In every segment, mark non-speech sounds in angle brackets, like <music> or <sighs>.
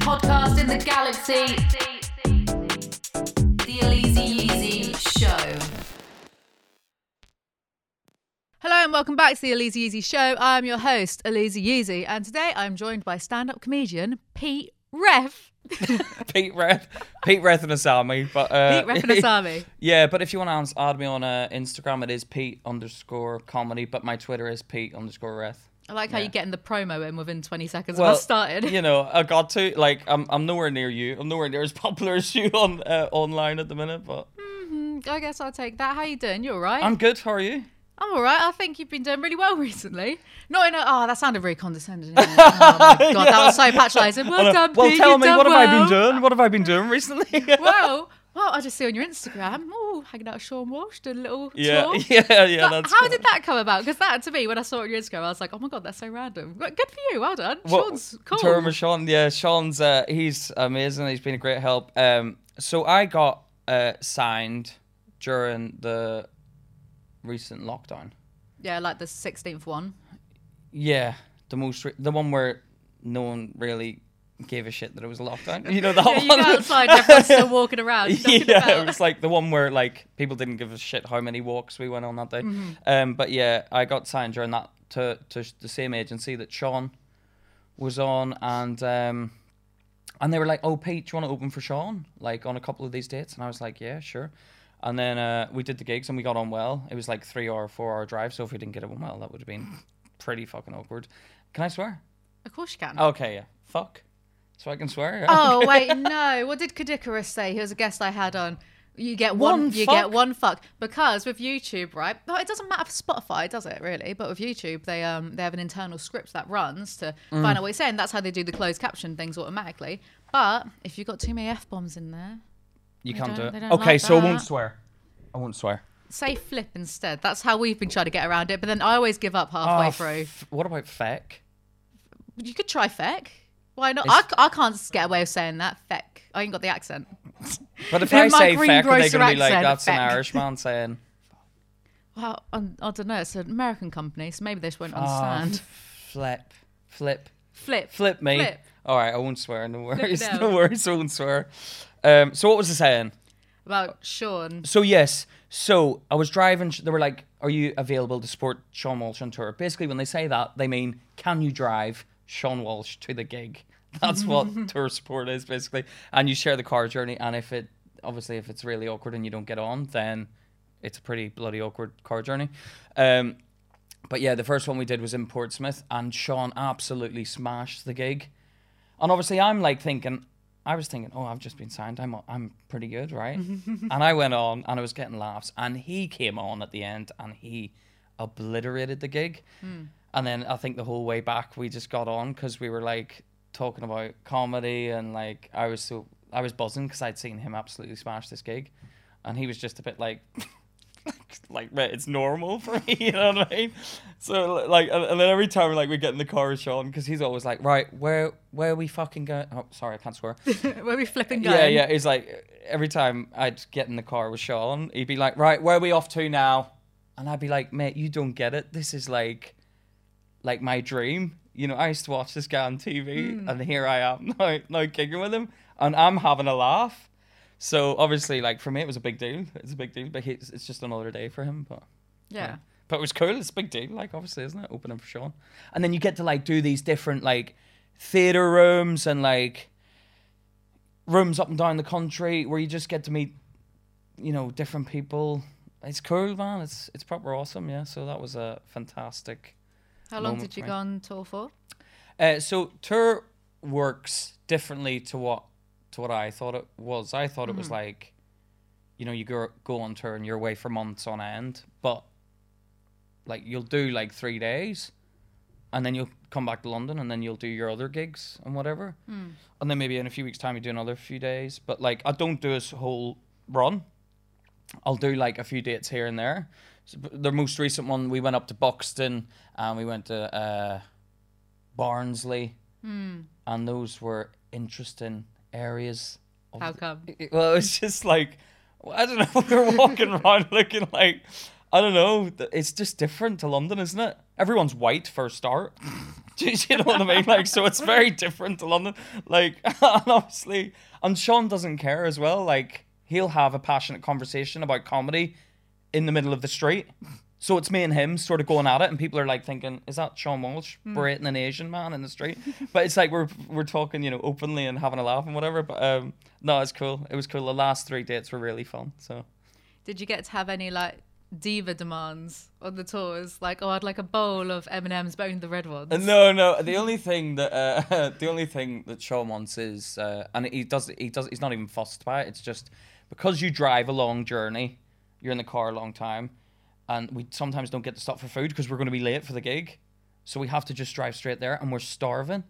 podcast in the galaxy. The Elise Yeezy Show. Hello and welcome back to the Elise Yeezy Show. I'm your host, Elise Yeezy, and today I'm joined by stand-up comedian Pete Ref. <laughs> Pete Reth, Pete Rethinasamy, but uh, Pete Rethinasamy. <laughs> yeah, but if you want to add me on uh, Instagram, it is Pete underscore comedy, but my Twitter is Pete underscore Reth. I like how Yeah. you're getting the promo in within 20 seconds of Well, us started. you know, I got to like I'm I'm nowhere near you. I'm nowhere near as <laughs> popular as you on uh, online at the minute, but I guess I'll take that. How you doing? You're all right? I'm good. How are you? I'm all right. I think you've been doing really well <laughs> recently. Not in a. Oh, that sounded very condescending. <laughs> Oh my god, that was so patronising. Well done, well, Pete, tell me what have I been doing? What have I been doing recently? Well, well, I just see on your Instagram, oh, hanging out with Seann Walsh, doing a little yeah, tour. <laughs> yeah, yeah. But That's how cool. did that come about? Because that, to me, when I saw it on your Instagram, I was like, oh my god, that's so random. But Good for you. Well done. Well, Seann's cool. Term with Seann, yeah, Seann's uh, he's amazing. He's been a great help. Um, so I got uh, signed during the recent lockdown. Yeah, like the 16th one. Yeah, the most re- the one where no one really gave a shit that it was a lockdown. You know <laughs> that Yeah, you one. go <laughs> outside, everyone's still walking around. yeah, about. it was like the one where like people didn't give a shit how many walks we went on that day. Mm-hmm. Um, but yeah, I got signed during that to to the same agency that Seann was on, and um, and they were like, "Oh, Pete, do you want to open for Seann like on a couple of these dates?" And I was like, "Yeah, sure." And then uh, we did the gigs and we got on well. It was like three or four hour drive, so if we didn't get on well, that would have been pretty fucking awkward. Can I swear? Of course you can. Okay, yeah. Fuck. So I can swear. yeah? Oh <laughs> wait, no. What did Kadikarus say? He was a guest I had on. You get one. One you get one fuck because with YouTube, right? No, it doesn't matter for Spotify, does it? Really? But with YouTube, they um they have an internal script that runs to Mm. find out what you're saying. That's how they do the closed caption things automatically. But if you've got too many f bombs in there, You can't do it. Okay, like so I won't swear. I won't swear. say flip instead. That's how we've been trying to get around it. But then I always give up halfway Oh, through. f- what about feck? You could try feck. Why not? I, I, can't get away with saying that. Feck. I ain't got the accent. But if <laughs> I say feck, are they going to be like, that's an feck. Irishman saying, <laughs> Well, I, I don't know. It's an American company, so maybe they just won't oh, understand. flip, flip, Flip. flip me. Flip. All right, I won't swear. No worries. <laughs> out. No worries. I won't swear. Um, so what was I saying? About Seann. So yes, so I was driving. They were like, "Are you available to support Seann Walsh on tour?" Basically, when they say that, they mean, "Can you drive Seann Walsh to the gig?" <laughs> That's what tour support is basically, and you share the car journey. And if it, obviously, if it's really awkward and you don't get on, then it's a pretty bloody awkward car journey. Um, but yeah, the first one we did was in Portsmouth, and Seann absolutely smashed the gig. And obviously, I'm like thinking, I was thinking, oh, I've just been signed. I'm I'm pretty good, right? <laughs> and I went on, and I was getting laughs, and he came on at the end, and he obliterated the gig. And then I think the whole way back, we just got on because we were like talking about comedy, and like I was so I was buzzing because I'd seen him absolutely smash this gig, and he was just a bit like. <laughs> like mate, it's normal for me, <laughs> you know what I mean? So like, and, and then every time like we get in the car with Seann, because he's always like, right, where where are we fucking going? Oh, sorry, I can't swear. <laughs> Where we flipping going? yeah, yeah. He's like, every time I'd get in the car with Seann, he'd be like, right, where are we off to now? And I'd be like, mate, you don't get it. This is like, like my dream. You know, I used to watch this guy on TV, hmm. and here I am <laughs> now, now kicking with him, and I'm having a laugh. So obviously, like for me, it was a big deal. It's a big deal, but it's just another day for him. But Yeah. but it was cool. It's a big deal, like obviously, isn't it? Opening for Seann, and then you get to like do these different like theater rooms and like rooms up and down the country where you just get to meet, you know, different people. It's cool, man. It's it's proper awesome. Yeah. So that was a fantastic. How long moment did you for go on tour for? Uh, so tour works differently to what to what I thought it was. I thought it was like, you know, you go go on tour and you're away for months on end, but like you'll do like three days, and then you'll come back to London, and then you'll do your other gigs and whatever, and then maybe in a few weeks' time you do another few days. But like I don't do a whole run. I'll do like a few dates here and there. The most recent one, we went up to Buxton and we went to uh, Barnsley, and those were interesting areas. How come? it- <laughs> Well, it was just like I don't know. <laughs> We were walking around looking like I don't know. It's just different to London, isn't it? Everyone's white for a start. <laughs> Do you know what I mean? Like, so it's very different to London. Like, and obviously, and Seann doesn't care as well. Like, he'll have a passionate conversation about comedy in the middle of the street. So it's me and him sort of going at it, and people are like thinking, "Is that Seann Walsh berating an Asian man in the street?" <laughs> but it's like we're we're talking, you know, openly and having a laugh and whatever. But um, no, it's cool. It was cool. The last three dates were really fun. So Did you get to have any like diva demands on the tours? Like, oh, I'd like a bowl of M and M's, but only the red ones. No, no. The only thing that uh, <laughs> the only thing that Seann wants is, uh, and he does, he does, he's not even fussed by it. It's just because you drive a long journey, you're in the car a long time, and we sometimes don't get to stop for food because we're going to be late for the gig, so we have to just drive straight there, and we're starving.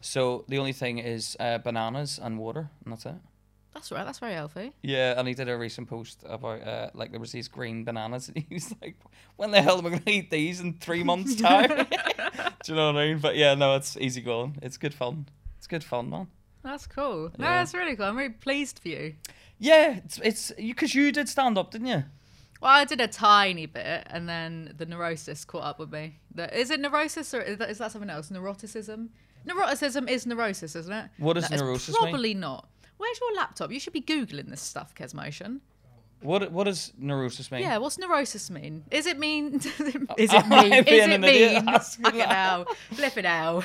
So the only thing is uh, bananas and water, and that's it. That's right. That's very healthy. Yeah, and he did a recent post about uh, like there was these green bananas, and <laughs> he was like, "When the hell am I going to eat these in three <laughs> months' time?" <laughs> Do you know what I mean? But yeah, no, it's easy going. It's good fun. It's good fun, man. That's cool. No, Yeah. that's really cool. I'm really pleased for you. Yeah, it's it's because you did stand up, didn't you? Well, I did a tiny bit, and then the neurosis caught up with me. The, is it neurosis or is that, is that something else? Neuroticism. Neuroticism is neurosis, isn't it? What does it's neurosis mean? Probably not. Where's your laptop? You should be googling this stuff, Kesmotion. What what does neurosis mean? Yeah, what's neurosis mean? Is it mean? <laughs> is it mean? <laughs> Is it mean? asking <laughs> Fucking that. hell. Flip it out.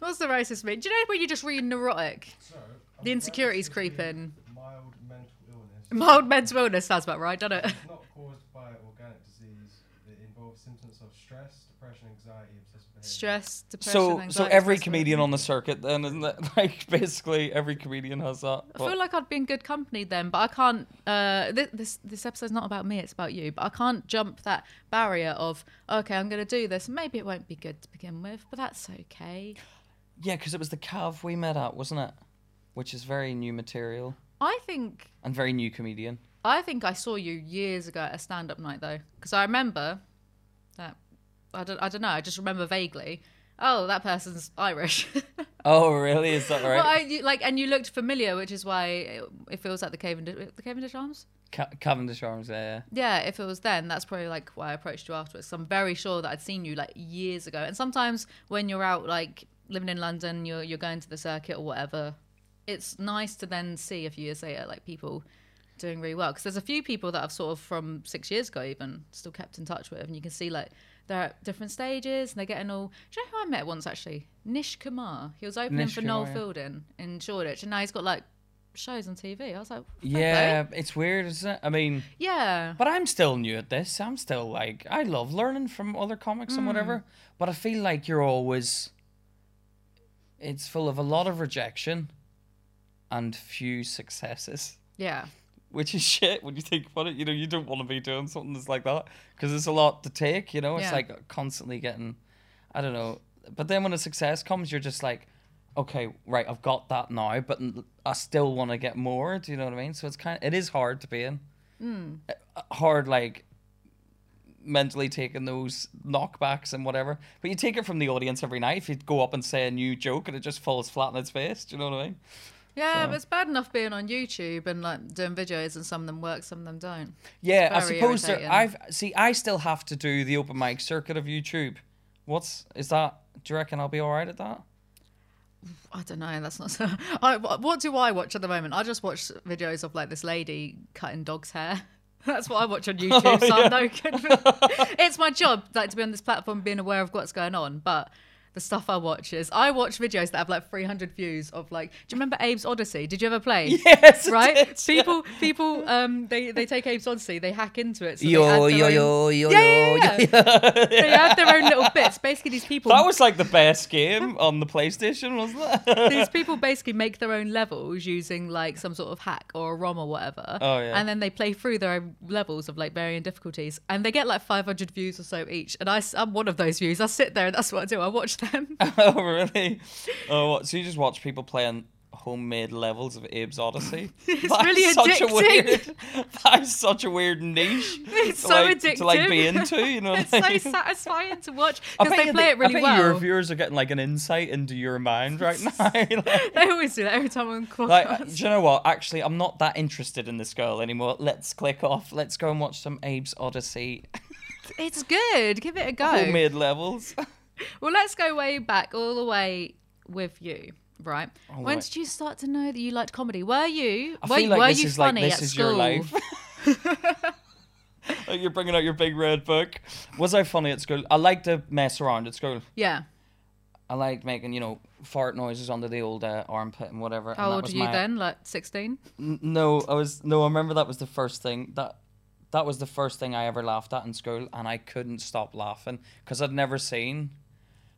what's neurosis mean? Do you know when you just read neurotic? So, The insecurity's relatively creeping. Mild men's illness. Mild sounds about right, doesn't it? It's not caused by organic disease. It involves symptoms of stress, depression, anxiety, obsessive behavior. Stress, depression, So so every stress, comedian on the circuit then isn't it? <laughs> Like basically every comedian has that. I feel like I'd be in good company then, but I can't. Uh, this, this this episode's not about me; it's about you. But I can't jump that barrier of okay, I'm going to do this. Maybe it won't be good to begin with, but that's okay. yeah, because it was the Cav we met at, wasn't it? Which is very new material I think and very new comedian. I think I saw you years ago at a stand-up night though, because I remember that. I don't I don't know. I just remember vaguely. Oh, that person's Irish. <laughs> Oh really? Is that right? well, I, you, like, and you looked familiar, which is why it, it feels like the Cavendish, the Cavendish Arms. Ca- Cavendish Arms, yeah. Yeah, if it was then, that's probably like why I approached you afterwards. 'cause I'm very sure that I'd seen you like years ago. And sometimes when you're out like living in London, you're you're going to the circuit or whatever. It's nice to then see a few years later like people doing really well because there's a few people that I've sort of from six years ago even still kept in touch with, and you can see like they're at different stages and they're getting all. Do you know who I met once actually? Nish Kumar. He was opening Nish for Noel yeah. Fielding in Shoreditch, and now he's got like shows on TV. I was like, Yeah, play. it's weird, isn't it? I mean, yeah. but I'm still new at this. I'm still like, I love learning from other comics and hmm. whatever. But I feel like you're always, it's full of a lot of rejection and few successes, Yeah. which is <laughs> shit when you think about it. You know, you don't want to be doing something that's like that because it's a lot to take, you know? It's Yeah. like constantly getting, I don't know. But then when a success comes, you're just like, okay, right, I've got that now, but I still want to get more. Do you know what I mean? So it's kind of, it is hard to be in. Uh, Hard, like, mentally taking those knockbacks and whatever. But you take it from the audience every night. If you go up and say a new joke and it just falls flat on its face, do you know what I mean? Yeah, So- but it's bad enough being on YouTube and like doing videos, and some of them work, some of them don't. Yeah, I suppose there. I've see. I still have to do the open mic circuit of YouTube. What's is that? Do you reckon I'll be all right at that? <sighs> I don't know. That's not so. <laughs> I, what do I watch at the moment? I just watch videos of like this lady cutting dog's hair. <laughs> That's what I watch on <laughs> oh, YouTube. so I'm no good. It's my job, like to be on this platform, being aware of what's going on. But the stuff I watch is I watch videos that have like 300 views of like. Do you remember Abe's Oddysee? Did you ever play? <laughs> Yes, Right. did, yeah. people, people, um, they they take Abe's Oddysee, they hack into it. So they Yo yo own- yo yo Yeah, yeah, yeah. <laughs> they have their own little bits. Basically, these people That was like the best game on the PlayStation, wasn't it? <laughs> these people basically make their own levels using like some sort of hack or a ROM or whatever. Oh, yeah. And then they play through their own levels of like varying difficulties, and they get like 500 views or so each. And I, am one of those views. I sit there and that's what I do. I watch them. <laughs> oh really? <laughs> Oh, what? so you just watch people playing homemade levels of Abe's Oddysee? <laughs> It's That's really such a weird. That's such a weird niche. It's to so like, To like be into, you know. it's I so satisfying to watch because they play the- it really well. I bet your viewers are getting like an insight into your mind right now. like, They always do that every time I'm on like, uh, do you know what? Actually, I'm not that interested in this girl anymore. Let's click off. Let's go and watch some Abe's Oddysee it's good. Give it a go. homemade levels. Well, let's go way back, all the way with you, right? The when did you start to know that you liked comedy? Were you? I were, feel like were this you is like funny this at is school? your life. <laughs> like you're bringing out your big red book. Was I funny at school? I like to mess around at school. Yeah. I liked making, you know, fart noises under the old uh, armpit and whatever. How and old were you my- then? Like sixteen? N- No, I was no. I remember that was the first thing that that was the first thing I ever laughed at in school, and I couldn't stop laughing because I'd never seen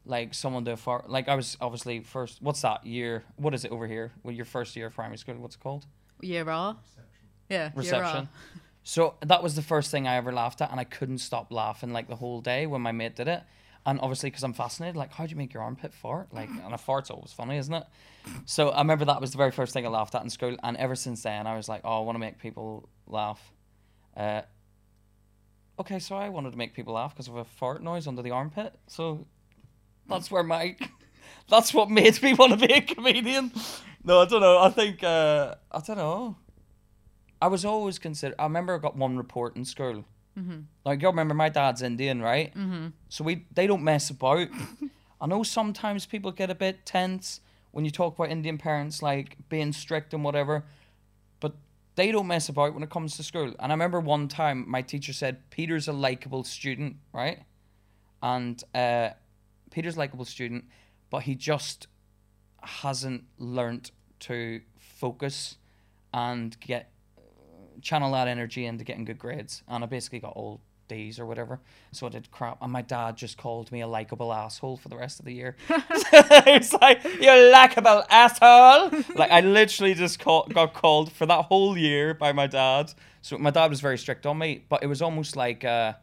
like someone do a fart. Like I was obviously first. What's that year? What is it over here? Well, your first year of primary school. What's it called? Year R. Yeah. Reception. So that was the first thing I ever laughed at, and I couldn't stop laughing like the whole day when my mate did it. And obviously, because I'm fascinated, like, how do you make your armpit fart? Like, <laughs> and a fart's always funny, isn't it? So I remember that was the very first thing I laughed at in school, and ever since then, I was like, oh, I want to make people laugh. Uh, okay, so I wanted to make people laugh because of a fart noise under the armpit. So that's where my, <laughs> that's what made me want to be a comedian. No, I don't know. I think uh, I don't know. I was always considered. I remember I got one report in school. Mm-hmm. Like you remember, my dad's Indian, right? Mm-hmm. So we they don't mess about. <laughs> I know sometimes people get a bit tense when you talk about Indian parents like being strict and whatever, but they don't mess about when it comes to school. And I remember one time my teacher said Peter's a likable student, right? And uh, Peter's a likable student, but he just hasn't learnt to focus and get channel that energy into getting good grades. And I basically got all D's or whatever. So I did crap. And my dad just called me a likable asshole for the rest of the year. <laughs> <laughs> it's like, you likable asshole. like, I literally just call, got called for that whole year by my dad. So my dad was very strict on me, but it was almost like, uh,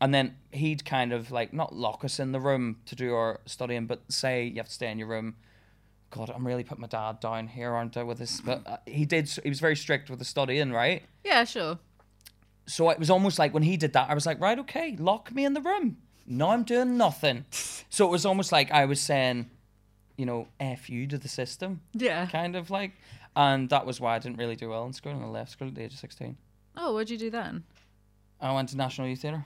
and then he'd kind of like not lock us in the room to do our studying, but say you have to stay in your room. God, I'm really putting my dad down here, aren't I? With this, but uh, he did. He was very strict with the studying, right? Yeah, sure. So it was almost like when he did that, I was like, right, okay, lock me in the room. No, I'm doing nothing. So it was almost like I was saying, you know, f you to the system, Yeah. kind of like, and that was why I didn't really do well in school, and I left school at the age of sixteen. Oh, what'd you do then? I went to National Youth Theatre.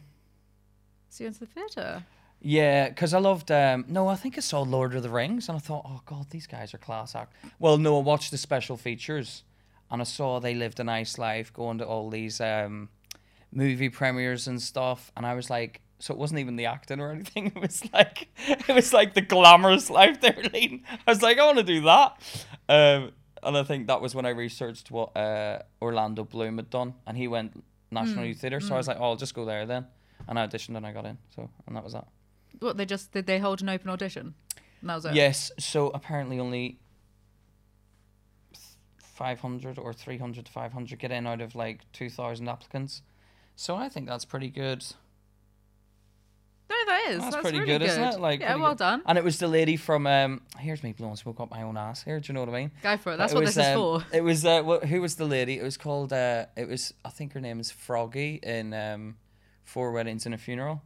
So you went to the theatre. Yeah, because I loved. Um, no, I think I saw Lord of the Rings, and I thought, oh god, these guys are class act. Well, no, I watched the special features, and I saw they lived a nice life, going to all these um, movie premieres and stuff, and I was like, so it wasn't even the acting or <laughs> anything. It was like, it was like the glamorous life they were leading. I was like, I want to do that. Um, and I think that was when I researched what uh, Orlando Bloom had done, and he went National Youth Theatre. So I was like, oh, I'll just go there then, and I auditioned and I got in. So and that was that. What they just did? They hold an open audition. And that was it. Yes, so apparently only 500 or 300 to 500 get in out of like 2,000 applicants. So I think that's pretty good. No, that is. That's, That's, pretty really good, isn't it? Like, yeah, well good. done. And it was the lady from um. Here's me blowing smoke up my own ass. Here, do you know what I mean? Go for it. That's It what was, this is um, for. It was uh, wh- who was the lady? It was called uh, it was I think her name is Froggy in um, Four Weddings and a Funeral.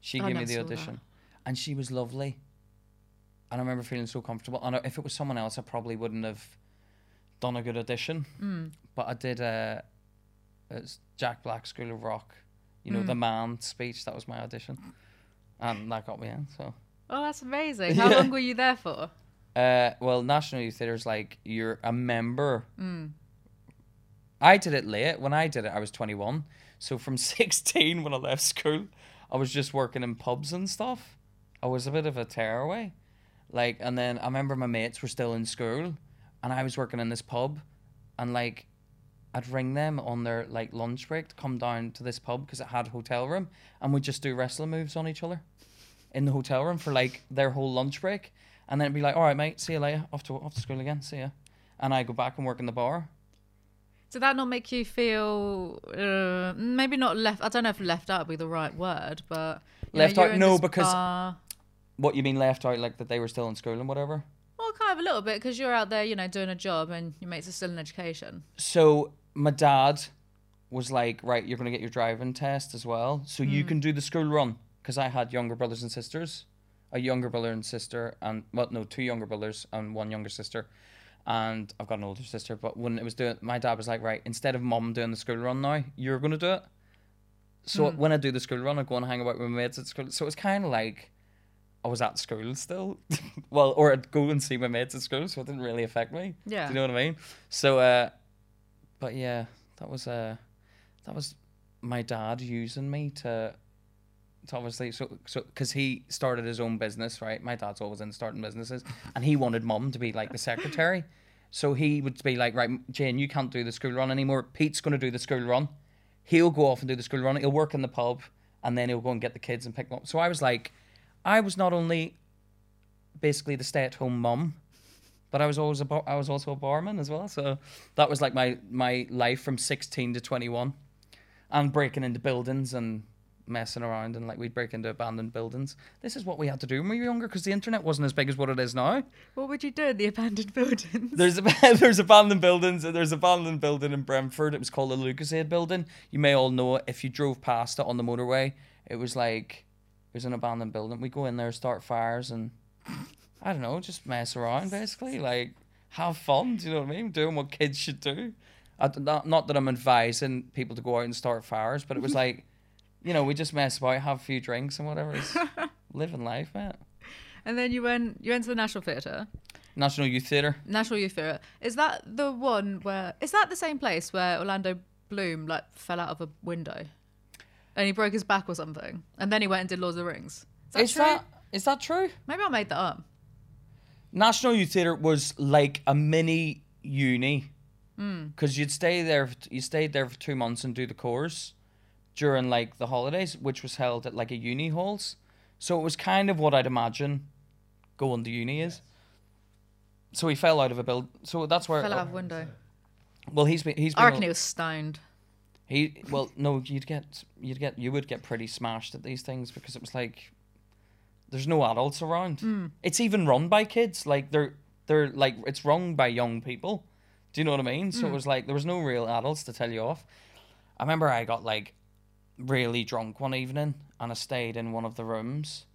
She I gave me the saw that. audition, and she was lovely. And I remember feeling so comfortable. And if it was someone else, I probably wouldn't have done a good audition. Mm. But I did. Uh, it's Jack Black School of Rock. You Mm. know the man speech. That was my audition, and that got me in. So. Oh, that's amazing. <laughs> How Yeah. long were you there for? Uh, well, National Youth Theatre is like you're a member. Mm. I did it late. When I did it, I was 21. So from <laughs> 16, when I left school, I was just working in pubs and stuff. I was a bit of a tearaway. Like, and then I remember my mates were still in school, and I was working in this pub, and like, I'd ring them on their like lunch break to come down to this pub because it had a hotel room, and we'd just do wrestling moves on each other in the hotel room for like their whole lunch break, and then it'd be like, all right, mate, see you later, off to off to school again, see ya, and I go back and work in the bar. Did that not make you feel uh, maybe not left? I don't know if left out would be the right word, but you know, Left out? No, because- bar- What you mean left out, like that they were still in school and whatever? well, kind of a little bit because you're out there, you know, doing a job, and your mates are still in education. So my dad was like, right, you're gonna get your driving test as well, so you can do the school run because I had younger brothers and sisters, a younger brother and sister, and well, no, two younger brothers and one younger sister, and I've got an older sister. But when it was doing, my dad was like, right, instead of mom doing the school run now, you're gonna do it. So when I do the school run, I go and hang about with my mates at school. So it's kind of like, I was at school still. <laughs> well, or I'd go and see my mates at school, so it didn't really affect me. Yeah. Do you know what I mean? So, uh, but yeah, that was uh, that was my dad using me to, to obviously so so because he started his own business, right? My dad's always in starting businesses, and he wanted mum to be like the secretary. So he would be like, right, Jane, you can't do the school run anymore. Pete's going to do the school run. He'll go off and do the school run. He'll work in the pub, and then he'll go and get the kids and pick them up. So I was like, I was not only basically the stay-at-home mum, but I was always a bar- I was also a barman as well. So that was like my my life from 16 to 21, and breaking into buildings and messing around and like we'd break into abandoned buildings. This is what we had to do when we were younger because the internet wasn't as big as what it is now. What would you do in the abandoned <laughs> buildings? There's a, <laughs> there's abandoned buildings. There's an abandoned building in Brentford. It was called the Lucozade Building. You may all know it if you drove past it on the motorway. It was like it was an abandoned building. We go in there, start fires, and I don't know, just mess around basically, like have fun. Do you know what I mean? Doing what kids should do. I, not, not that I'm advising people to go out and start fires, but it was <laughs> like, you know, we just mess about, have a few drinks and whatever. It's <laughs> living life, man. And then you went you went to the National Theatre. National Youth Theatre. National Youth Theatre. Is that the one where is that the same place where Orlando Bloom like fell out of a window? And he broke his back or something. And then he went and did Lord of the Rings. Is that Is true? that is that true? Maybe I made that up. National Youth Theatre was like a mini uni hmm. because you'd stay there. You stayed there for two months and do the course during like the holidays, which was held at like a uni halls. So it was kind of what I'd imagine going to uni is. So he fell out of a build. So that's where. Fell out oh. of window. Well, he's been. He's been. I reckon he was stoned. He well, no, you'd get you'd get you would get pretty smashed at these things because it was like there's no adults around. Hmm. It's even run by kids. Like they're they're like it's run by young people. Do you know what I mean? So hmm. it was like there was no real adults to tell you off. I remember I got like really drunk one evening and I stayed in one of the rooms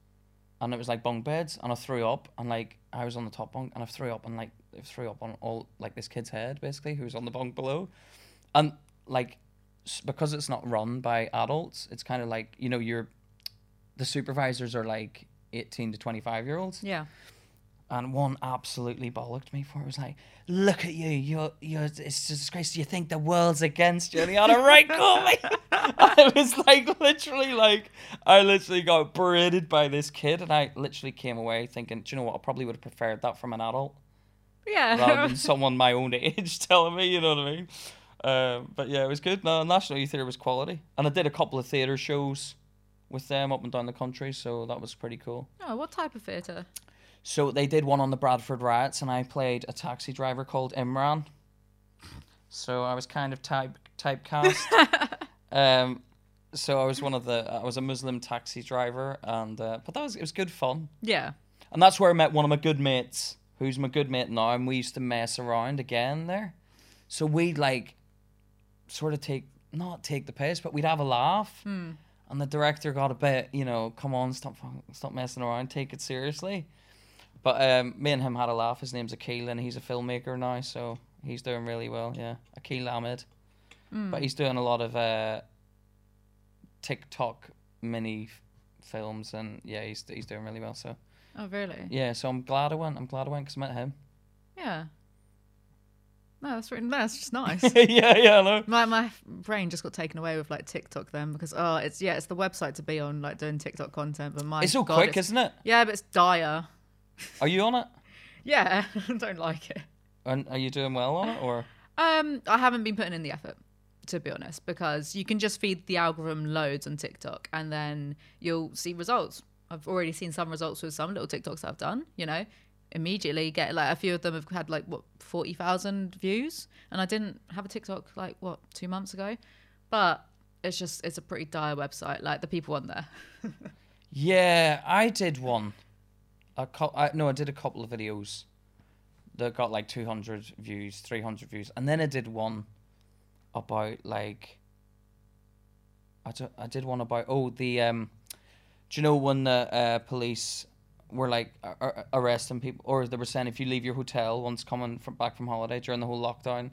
and it was like bunk beds and I threw up and like I was on the top bunk and I threw up and like I threw up on all like this kid's head basically who was on the bunk below. And like because it's not run by adults, it's kind of like you know you're the supervisors are like 18 to 25 year olds Yeah. And one absolutely bollocked me for it. It was like, look at you, you're, you're, it's a disgrace. You think the world's against you, and he had a right call me. <laughs> I was like, literally, like, I literally got berated by this kid, and I literally came away thinking, do you know what? I probably would have preferred that from an adult Yeah. rather than <laughs> someone my own age <laughs> telling me, you know what I mean? Um, but yeah, it was good. No, National Youth Theatre was quality, and I did a couple of theatre shows with them up and down the country, so that was pretty cool. oh, what type of theatre? So they did one on the Bradford riots, and I played a taxi driver called Imran. So I was kind of type typecast. <laughs> um, so I was one of the I was a Muslim taxi driver, and uh, but that was it was good fun, Yeah. and that's where I met one of my good mates, who's my good mate now, and we used to mess around again there. So we'd like sort of take not take the piss, but we'd have a laugh. And the director got a bit, you know, come on, stop, stop messing around, take it seriously. But um, me and him had a laugh. His name's Akil, and he's a filmmaker now, so he's doing really well. Yeah, Akil Ahmed. But he's doing a lot of uh, TikTok mini f- films, and yeah, he's he's doing really well. So Oh, really? yeah, so I'm glad I went. I'm glad I went because I met him. Yeah. No, that's really, no, that's just <laughs> nice. yeah, yeah, I know. my my brain just got taken away with like TikTok then because oh, it's yeah, it's the website to be on like doing TikTok content, but my It's so God, quick, it's- isn't it? Yeah, but it's dire. Are you on it? Yeah, <laughs> I don't like it. And are you doing well on it, or? Um, I haven't been putting in the effort, to be honest, because you can just feed the algorithm loads on TikTok and then you'll see results. I've already seen some results with some little TikToks I've done, you know, immediately get like a few of them have had like what, 40,000 views. And I didn't have a TikTok like what, two months ago. But it's just, it's a pretty dire website, like the people on there. <laughs> Yeah, I did one. A cou- I, no, I did a couple of videos that got like 200 views, 300 views. And then I did one about like I, I did one about oh the um do you know when the uh, police were like ar- arresting people or they were saying if you leave your hotel once coming from back from holiday during the whole lockdown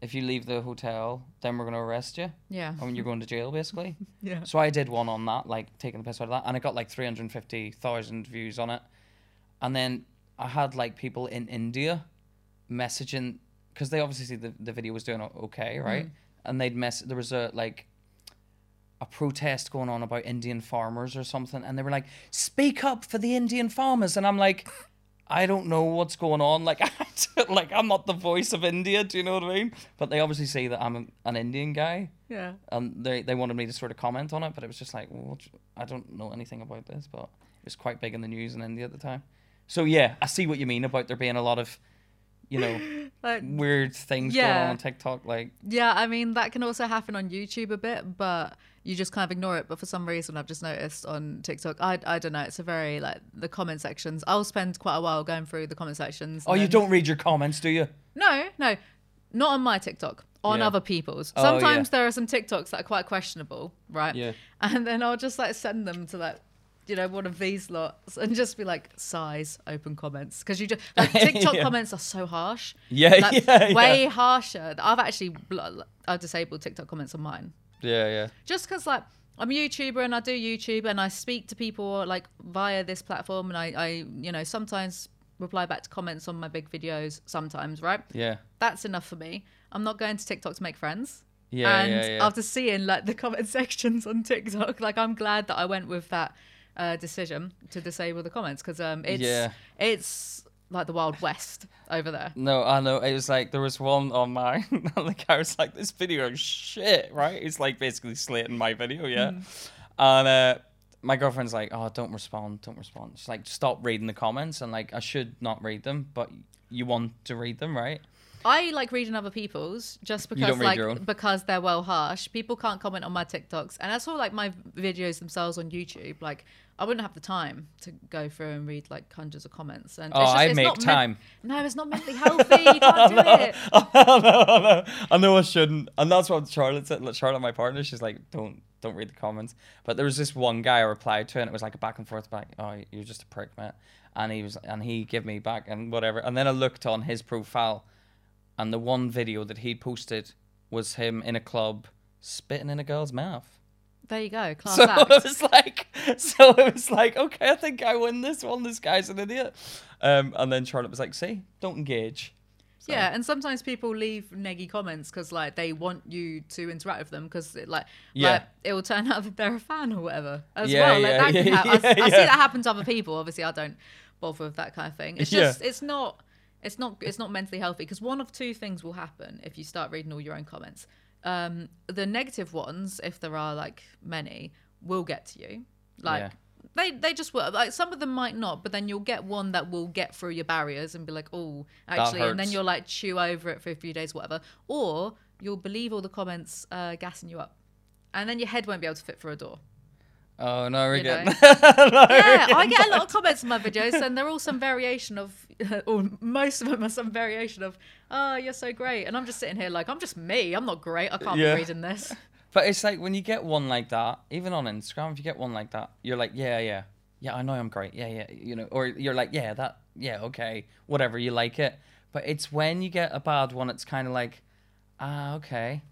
if you leave the hotel, then we're gonna arrest you. Yeah. I mean, you're going to jail basically. <laughs> Yeah. So I did one on that, like taking the piss out of that, and I got like 350,000 views on it. And then I had like people in India messaging because they obviously see the, the video was doing okay, mm-hmm. right? And they'd mess. There was a like a protest going on about Indian farmers or something, and they were like, "Speak up for the Indian farmers," and I'm like. I don't know what's going on. Like, <laughs> like I'm not the voice of India. Do you know what I mean? But they obviously say that I'm a, an Indian guy, Yeah. and they they wanted me to sort of comment on it, but it was just like, well, I don't know anything about this, but it was quite big in the news in India at the time. So yeah, I see what you mean about there being a lot of, you know, <laughs> Like weird things going on on TikTok. Like, Yeah, I mean that can also happen on YouTube a bit, but you just kind of ignore it. But for some reason, I've just noticed on TikTok, I I don't know, it's a very like the comment sections. I'll spend quite a while going through the comment sections. oh, and you don't read your comments, do you? No, no, not on my TikTok. On Yeah. other people's. Oh, yeah. Sometimes there are some TikToks that are quite questionable, right? Yeah. And then I'll just like send them to like, you know, one of these lots and just be like, size, open comments. Because you just, <laughs> like, TikTok Yeah. comments are so harsh. Yeah, Like, <laughs> yeah, way yeah. harsher. I've actually, I've disabled TikTok comments on mine. Yeah, yeah. Just because, like, I'm a YouTuber and I do YouTube and I speak to people like via this platform and I, I, you know, sometimes reply back to comments on my big videos sometimes, right? Yeah. that's enough for me. I'm not going to TikTok to make friends. Yeah, and yeah, yeah. after seeing like the <laughs> comment sections on TikTok, like I'm glad that I went with that uh, decision to disable the comments because um, it's Yeah. it's like the wild west over there. No, I know. It was like there was one <laughs> on mine, and the guy was like, "This video is shit," right? It's like basically slating my video, yeah. And uh, my girlfriend's like, "Oh, don't respond, don't respond." She's like, "Stop reading the comments," and like, I should not read them, but you want to read them, right? I like reading other people's just because like because they're well harsh. People can't comment on my TikToks, and that's all like my videos themselves on YouTube. Like I wouldn't have the time to go through and read like hundreds of comments. And Oh, it's just, I it's make time. no, it's not mentally healthy. You can't <laughs> do it. <laughs> I know, I know. I know I shouldn't, and that's what Charlotte said. Charlotte, my partner, she's like, "Don't, don't read the comments." But there was this one guy I replied to, and it was like a back and forth back. Oh, you're just a prick, man. And he was, and he gave me back and whatever. And then I looked on his profile, and the one video that he posted was him in a club spitting in a girl's mouth. There you go, <laughs> class So act. it was like, <laughs> so it was like, okay, I think I win this one. This guy's an idiot. Um, and then Charlotte was like, "See, don't engage." So- Yeah, and sometimes people leave neggy comments because like they want you to interact with them because it, like Yeah. like, it will turn <laughs> out that they're a fan or whatever as Yeah, well. Like yeah, that can yeah. Yeah, I see that happen to other people. Obviously, I don't bother with that kind of thing. It's just it's not it's not it's not mentally healthy because one of two things will happen if you start reading all your own comments. Um, the negative ones, if there are like many, will get to you. Like Yeah. they they just will. Like some of them might not, but then you'll get one that will get through your barriers and be like, oh, actually, and then you'll like chew over it for a few days, whatever. Or you'll believe all the comments uh, gassing you up, and then your head won't be able to fit through a door. Oh no, we're getting. <laughs> Yeah, I get a lot of comments on my videos, and they're all some variation of, <laughs> or most of them are some variation of, oh, you're so great, and I'm just sitting here like I'm just me. I'm not great. I can't Yeah. be reading this. <laughs> But it's like when you get one like that, even on Instagram, if you get one like that, you're like, yeah, yeah, yeah, I know I'm great, yeah, yeah, you know, or you're like, yeah, that, yeah, okay, whatever, you like it. But it's when you get a bad one, it's kind of like, ah, okay.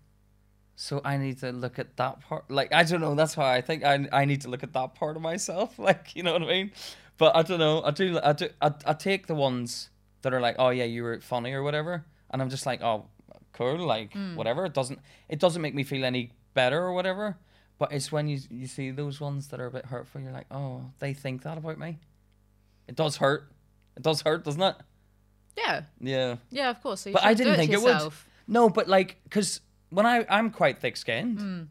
So I need to look at that part. Like I don't know. That's why I think I I need to look at that part of myself. <laughs> Like you know what I mean. But I don't know. I do. I do. I, I take the ones that are like, oh yeah, you were funny or whatever, and I'm just like, oh, cool, like whatever. It doesn't. It doesn't make me feel any better or whatever. But it's when you you see those ones that are a bit hurtful. You're like, oh, they think that about me. It does hurt. It does hurt, doesn't it? Yeah, Yeah. yeah, of course. So But I didn't think to it would. No, but like, because when I I'm quite thick skinned, Hmm.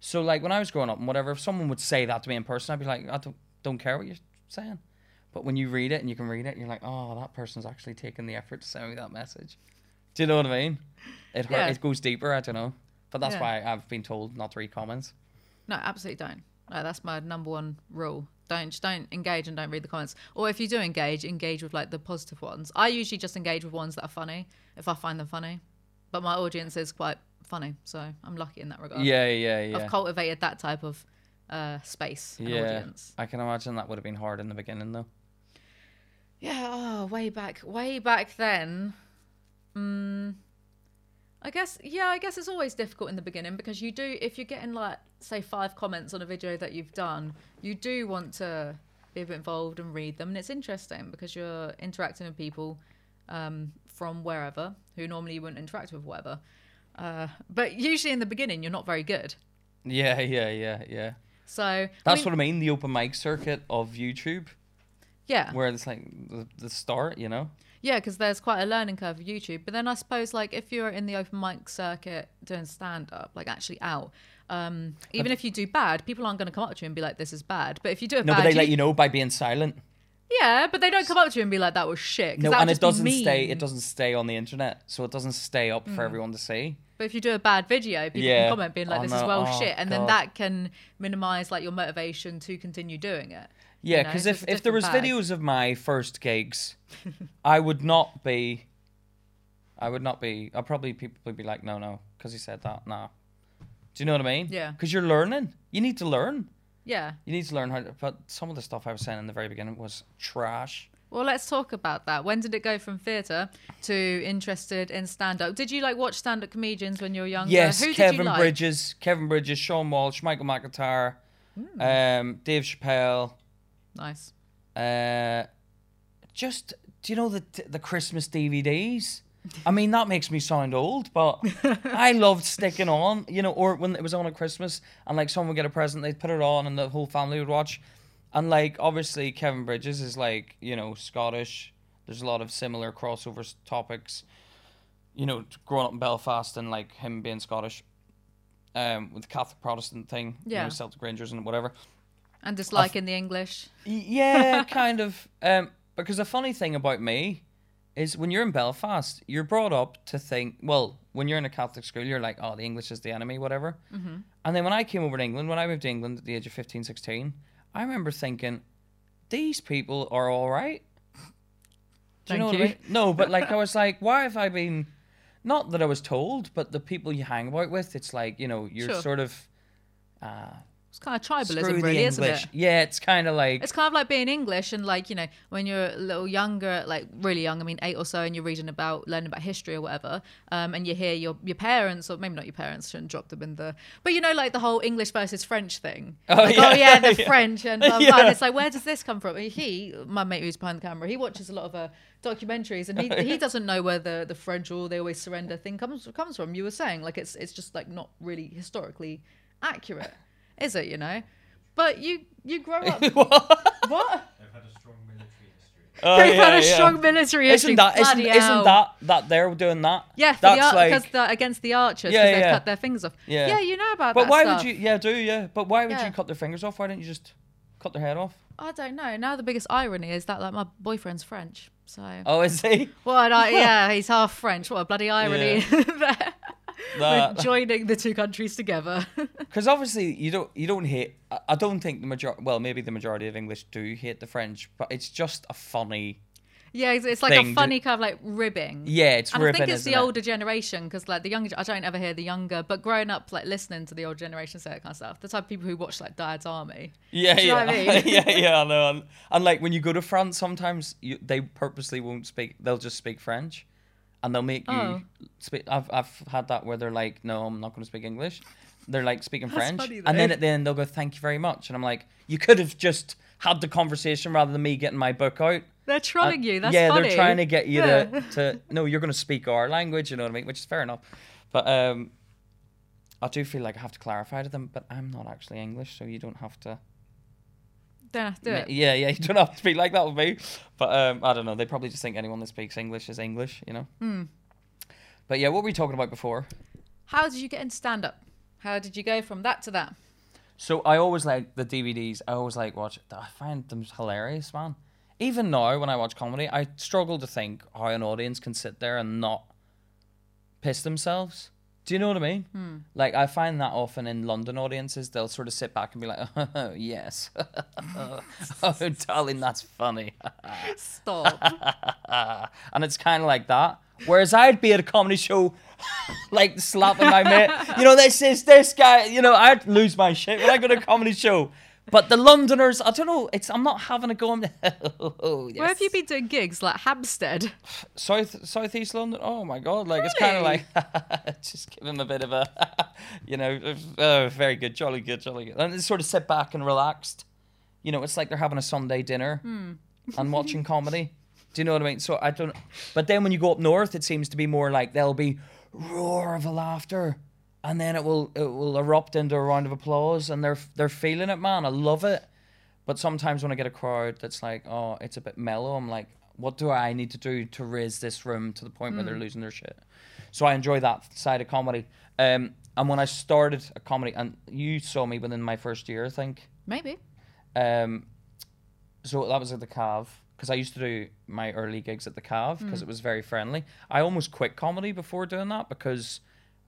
so like when I was growing up and whatever, if someone would say that to me in person, I'd be like, I don't don't care what you're saying. But when you read it and you can read it, you're like, oh, that person's actually taking the effort to send me that message. Do you know what I mean? It hurt, Yeah. it goes deeper. I don't know, but that's Yeah. why I've been told not to read comments. No, absolutely don't. No, that's my number one rule. Don't just don't engage and don't read the comments. Or if you do engage, engage with like the positive ones. I usually just engage with ones that are funny if I find them funny. But my audience is quite funny, so I'm lucky in that regard. Yeah, yeah, yeah. I've cultivated that type of uh, space and yeah, audience. I can imagine that would have been hard in the beginning though. Yeah, oh, way back, way back then. Mm, I guess yeah, I guess it's always difficult in the beginning because you do if you're getting like say five comments on a video that you've done, you do want to be a bit involved and read them, and it's interesting because you're interacting with people um, from wherever who normally you wouldn't interact with, whatever. Uh, but usually in the beginning, you're not very good. Yeah, yeah, yeah, yeah. So That's what I mean. The open mic circuit of YouTube, yeah, where it's like the, the start, you know. Yeah, because there's quite a learning curve with YouTube. But then I suppose, like, if you're in the open mic circuit doing stand up, like actually out, um, even if you do bad, people aren't going to come up to you and be like, "This is bad." But if you do it No, bad, but they let you know by being silent. Yeah, but they don't come up to you and be like, "That was shit." No, and it doesn't stay. It doesn't stay on the internet, so it doesn't stay up for mm. everyone to see. But if you do a bad video, people Yeah. can comment being like, Oh, "This is well Oh, shit," and then that can minimize like your motivation to continue doing it. Yeah, know, because so if, if there was bag. videos of my first gigs, <laughs> I would not be. I would not be. I'd probably people would be like, no, no, because he said that. Nah. Do you know what I mean? Yeah. Because you're learning. You need to learn. Yeah. You need to learn how. To, but some of the stuff I was saying in the very beginning was trash. Well, let's talk about that. When did it go from theatre to interested in stand up? Did you like watch stand up comedians when you were younger? Yes, Who did Kevin you like? Bridges, Kevin Bridges, Seann Walsh, Michael McIntyre, Hmm. um, Dave Chappelle. Nice. Uh, just do you know the the Christmas DVDs? I mean that makes me sound old, but <laughs> I loved sticking on, you know, or when it was on at Christmas and like someone would get a present, they'd put it on and the whole family would watch. And like obviously Kevin Bridges is like you know Scottish. There's a lot of similar crossover topics. You know, growing up in Belfast and like him being Scottish, um, with the Catholic Protestant thing, you Yeah. know, Celtic Rangers and whatever. And disliking the English. Yeah, <laughs> kind of. Um, because the funny thing about me is when you're in Belfast, you're brought up to think, well, when you're in a Catholic school, you're like, oh, the English is the enemy, whatever. Mm-hmm. And then when I came over to England, when I moved to England at the age of 15, 16, I remember thinking, these people are all right. Do you know Thank what I you. mean? No, but like, I was <laughs> like, why have I been, not that I was told, but the people you hang about with, it's like, you know, you're Sure. sort of, uh, It's kind of tribalism, screw really, isn't it? Yeah, it's kind of like, It's kind of like being English and like, you know, when you're a little younger, like really young, I mean, eight or so, and you're reading about, learning about history or whatever, um, and you hear your, your parents, or maybe not your parents, shouldn't drop them in the, but you know, like the whole English versus French thing. <laughs> Oh, like, yeah. oh yeah, the <laughs> Yeah. French and blah, blah. Yeah. And it's like, where does this come from? He, my mate who's behind the camera, he watches a lot of uh, documentaries and he, <laughs> he doesn't know where the, the French or they always surrender thing comes comes from. You were saying, like, it's, it's just like not really historically accurate, is it, you know? But you you grow up. <laughs> what? what? They've had a strong military history. Oh, They've had a yeah. strong military history. Isn't that isn't, isn't that that they're doing that? Yeah, for that's the ar- like. because the, against the archers, Yeah, because they've cut their fingers off. Yeah. Yeah, you know about but that But why stuff. would you? Yeah, do yeah. But why would Yeah. you cut their fingers off? Why don't you just cut their head off? I don't know. Now the biggest irony is that like my boyfriend's French, so. Oh, is he? What? I, <laughs> yeah, he's half French. What a bloody irony <laughs> there. We're joining the two countries together. <laughs> because obviously you don't you don't hate. I- don't think the major. Well, maybe the majority of English do hate the French, but it's just a funny. yeah, it's, it's like a funny kind of like ribbing. Yeah, it's and ribbing. I think it's isn't the it? older generation because like the younger, I don't ever hear the younger, but growing up like listening to the old generation say that kind of stuff. The type of people who watch like Dad's Army. Yeah, Do you yeah, know what I <laughs> mean? yeah, yeah. I know. And, and like when you go to France, sometimes you, they purposely won't speak. They'll just speak French, and they'll make you Oh. speak. I've I've had that where they're like, no, I'm not going to speak English. They're like speaking That's French, funny, and then at the end they'll go, thank you very much, and I'm like, you could have just had the conversation rather than me getting my book out. They're trolling And- you. That's yeah, funny. they're trying to get you Yeah. to, <laughs> to no, you're going to speak our language. You know what I mean? Which is fair enough, but um, I do feel like I have to clarify to them. But I'm not actually English, so you don't have to. Don't have to do it. Yeah, yeah, <laughs> you don't have to speak like that with me. But um, I don't know. They probably just think anyone that speaks English is English, you know. Hmm. But yeah, what were we talking about before? How did you get into stand up? How did you go from that to that? So I always like the DVDs. I always like watch. I find them hilarious, man. Even now, when I watch comedy, I struggle to think how an audience can sit there and not piss themselves. Do you know what I mean? Hmm. Like I find that often in London audiences, they'll sort of sit back and be like, "Oh <laughs> yes, <laughs> <laughs> oh darling, that's funny." Stop. and it's kind of like that. Whereas I'd be at a comedy show, like slapping my mate. You know, this is this guy. You know, I'd lose my shit when I go to a comedy show. But the Londoners, I don't know. It's I'm not having a go. on- <laughs> oh, yes. Where have you been doing gigs? Like Hampstead? <sighs> South Southeast London. Oh my god! Like it's kind of Really? like <laughs> just give them a bit of a, <laughs> you know, uh, very good, jolly good, jolly good, and sort of sit back and relaxed. You know, it's like they're having a Sunday dinner and watching comedy. Do you know what I mean? So I don't. But then when you go up north, it seems to be more like there'll be roar of laughter, and then it will it will erupt into a round of applause, and they're they're feeling it, man. I love it. But sometimes when I get a crowd that's like, oh, it's a bit mellow, I'm like, what do I need to do to raise this room to the point where they're losing their shit? So I enjoy that side of comedy. Um, and when I started a comedy, and you saw me within my first year, I think. Maybe. Um, so that was at the Cav because I used to do my early gigs at the Cav because it was very friendly. I almost quit comedy before doing that because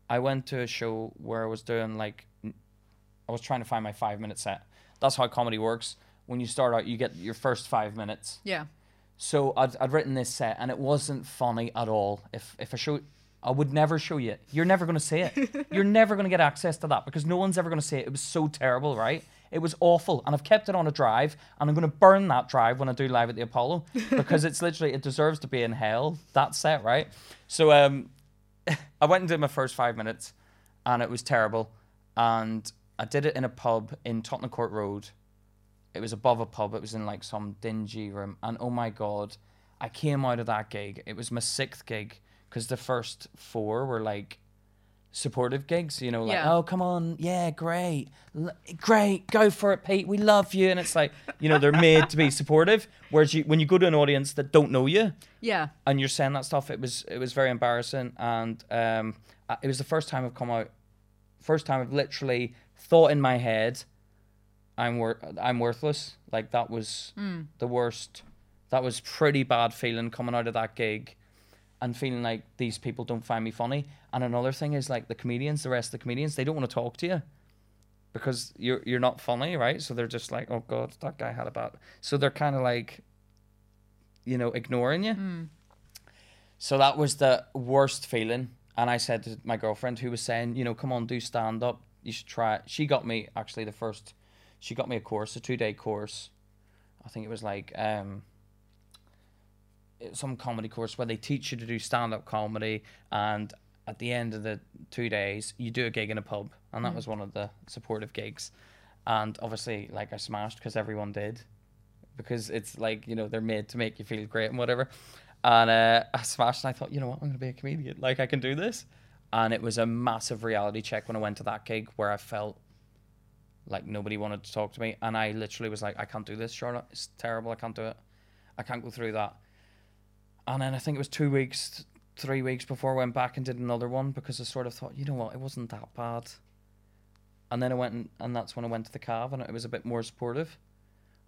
I went to a show where I was doing like I was trying to find my five minute set. That's how comedy works. When you start out, you get your first five minutes. Yeah. So I'd, I'd written this set and it wasn't funny at all. If if I show, I would never show you. it. You're never gonna see it. <laughs> You're never gonna get access to that because no one's ever gonna see it. It was so terrible, right? It was awful, and I've kept it on a drive, and I'm gonna burn that drive when I do live at the Apollo because <laughs> it's literally it deserves to be in hell. That set, right? So um, <laughs> I went and did my first five minutes, and it was terrible. And I did it in a pub in Tottenham Court Road. It was above a pub. It was in like some dingy room. And oh my god, I came out of that gig. It was my sixth gig because the first four were like supportive gigs. You know, like Yeah. oh come on, yeah, great, L- great, go for it, Pete. We love you. And it's like you know they're made to be supportive. Whereas you when you go to an audience that don't know you, Yeah. and you're saying that stuff, it was it was very embarrassing, and um, it was the first time I've come out, first time I've literally thought in my head, I'm wor- I'm worthless. Like that was the worst. That was pretty bad feeling coming out of that gig, and feeling like these people don't find me funny. And another thing is like the comedians, the rest of the comedians, they don't want to talk to you. Because you're you're not funny, right? So they're just like, oh god, that guy had a bad. So they're kind of like, you know, ignoring you. So that was the worst feeling. And I said to my girlfriend, who was saying, you know, come on, do stand up. You should try it. She got me actually the first. She got me a course, a two day course. I think it was like um, some comedy course where they teach you to do stand up comedy, and at the end of the two days, you do a gig in a pub, and that was one of the supportive gigs. And obviously, like I smashed because everyone did, because it's like you know they're made to make you feel great and whatever. And uh, I smashed, and I thought, you know what, I'm gonna be a comedian. Like I can do this. And it was a massive reality check when I went to that gig where I felt like nobody wanted to talk to me, and I literally was like, I can't do this, Charlotte. It's terrible. I can't do it. I can't go through that. And then I think it was two weeks, three weeks before I went back and did another one because I sort of thought, you know what, it wasn't that bad. And then I went and, and that's when I went to the Cav and it was a bit more supportive.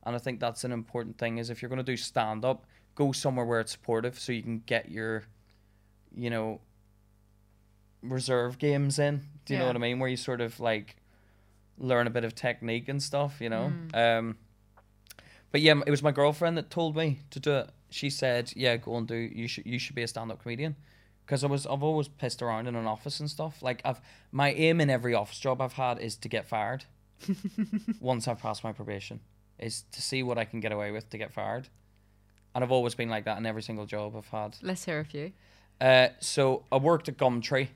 And I think that's an important thing is if you're going to do stand up, go somewhere where it's supportive so you can get your, you know, reserve games in. Do you know what I mean? Where you sort of like learn a bit of technique and stuff, you know? Um, but yeah, it was my girlfriend that told me to do it. She said, "Yeah, go and do. You should. You should be a stand-up comedian." Because I was, I've always pissed around in an office and stuff. Like I've, my aim in every office job I've had is to get fired. <laughs> once I've passed my probation, is to see what I can get away with to get fired. And I've always been like that in every single job I've had. Let's hear a few. Uh, so I worked at Gumtree,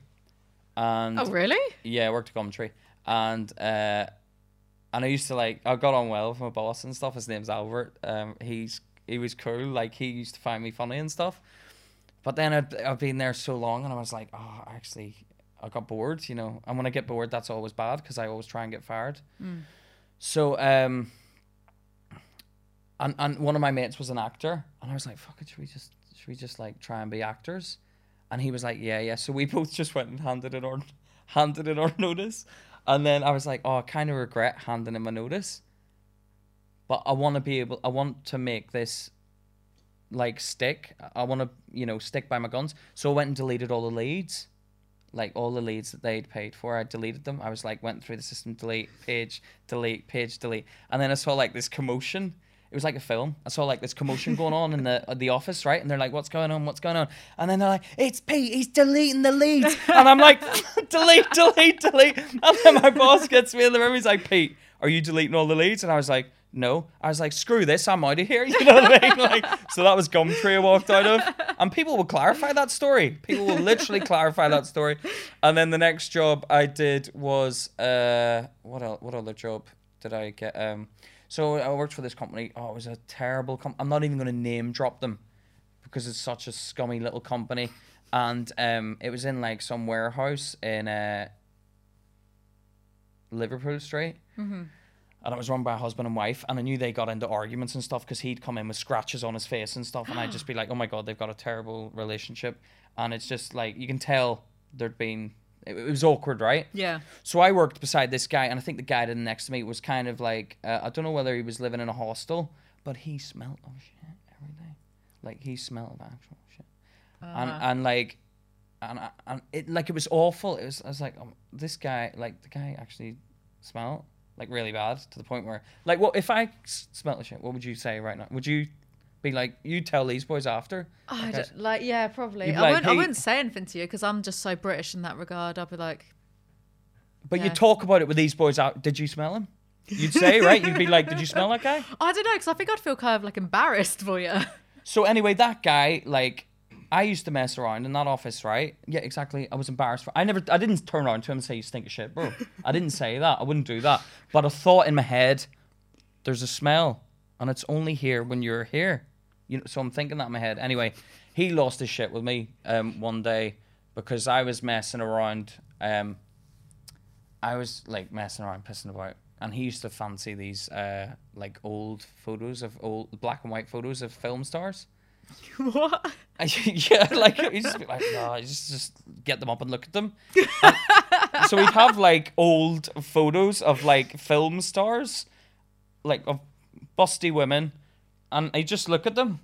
and Oh, really? yeah, I worked at Gumtree, and uh, and I used to like I got on well with my boss and stuff. His name's Albert. Um, he's he was cool. Like he used to find me funny and stuff. But then I'd, I've been there so long, and I was like, oh, actually, I got bored. You know, and when I get bored, that's always bad because I always try and get fired. So um. And, and one of my mates was an actor, and I was like, "Fuck it, should we just should we just like try and be actors?" And he was like, "Yeah, yeah." So we <laughs> both just went and handed in our handed in our <laughs> notice, and then I was like, "Oh, I kind of regret handing in my notice, but I want to be able. I want to make this like stick. I want to, you know, stick by my guns." So I went and deleted all the leads, like all the leads that they'd paid for. I deleted them. I was like, went through the system, delete page, delete page, delete, and then I saw like this commotion. It was like a film. I saw like this commotion going on in the the office, right? And they're like, "What's going on? What's going on?" And then they're like, "It's Pete. He's deleting the leads." And I'm like, <laughs> "Delete, delete, delete." And then my boss gets me in the room. He's like, "Pete, are you deleting all the leads? And I was like, no. I was like, screw this, I'm out of here. <laughs> You know what I mean? Like, so that was Gumtree I walked out of. And people will clarify that story. People will literally <laughs> clarify that story. And then the next job I did was uh what else, what other job did I get? Um so I worked for this company. Oh, it was a terrible com- I'm not even gonna name drop them because it's such a scummy little company. And um it was in like some warehouse in uh Liverpool Street. And it was run by a husband and wife, and I knew they got into arguments and stuff because he'd come in with scratches on his face and stuff, and I'd just be like, "Oh my god, they've got a terrible relationship," and it's just like you can tell there'd been it, it was awkward, right? Yeah. So I worked beside this guy, and I think the guy that next to me was kind of like uh, I don't know whether he was living in a hostel, but he smelled of shit every day, like he smelled of actual shit, and and like, and I- and it like it was awful. It was I was like, um, this guy, like the guy actually smelled like really bad to the point where like what if I s- smelled the shit? What would you say right now? Would you be like you tell these boys after? Oh, like, I- don't- like yeah, probably. You'd I like, wouldn't. I "Hey-" wouldn't say anything to you because I'm just so British in that regard. I'd be like, But you Yeah. talk about it with these boys out. Did you smell him? You'd say right. You'd be like, did you smell that guy? <laughs> I don't know because I think I'd feel kind of like embarrassed for you. So anyway, that guy, like, I used to mess around in that office, right? Yeah, exactly. I was embarrassed. For, I never, I didn't turn around to him and say, "You stink of shit, bro." I didn't <laughs> say that. I wouldn't do that. But I thought in my head, there's a smell, and it's only here when you're here. You know, so I'm thinking that in my head. Anyway, he lost his shit with me um, one day because I was messing around. Um, I was like messing around, pissing about, and he used to fancy these uh, like old photos of old black and white photos of film stars. <laughs> what? <laughs> yeah, like he just be like, no, just just get them up and look at them. And <laughs> so we'd have like old photos of like film stars, like of busty women, and I just look at them,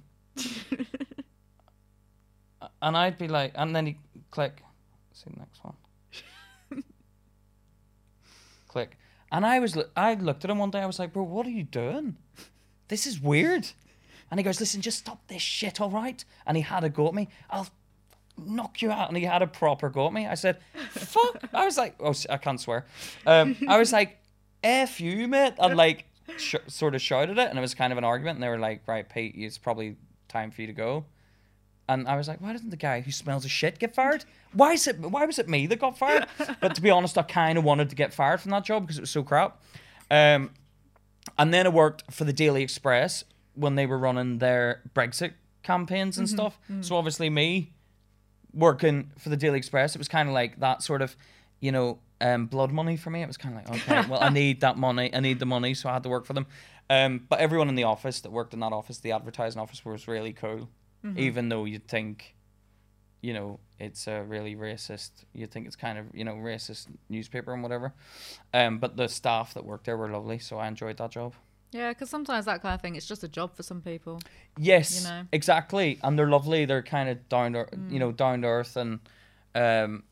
and I'd be like, and then he click, see the next one, click, and I was, I looked at him one day, I was like, bro, what are you doing? This is weird. And he goes, listen, just stop this shit, all right? And he had a go at me. I'll knock you out. And he had a proper go at me. I said, fuck. I was like, oh, I can't swear. Um, I was like, F you, mate. And like, sh- sort of shouted it. And it was kind of an argument. And they were like, right, Pete, it's probably time for you to go. And I was like, why doesn't the guy who smells of shit get fired? Why is it? Why was it me that got fired? but to be honest, I kind of wanted to get fired from that job because it was so crap. Um, and then I worked for the Daily Express when they were running their Brexit campaigns and stuff. So obviously me working for the Daily Express, it was kind of like that sort of, you know, um, blood money for me. It was kind of like, okay, <laughs> well, I need that money. I need the money, so I had to work for them. Um, but everyone in the office that worked in that office, the advertising office, was really cool. Even though you'd think, you know, it's a really racist. You'd think it's kind of, you know, racist newspaper and whatever. Um, but the staff that worked there were lovely, so I enjoyed that job. Yeah, because sometimes that kind of thing, it's just a job for some people. Yes, you know? exactly, and they're lovely. They're kind of down to you know down to earth, and um,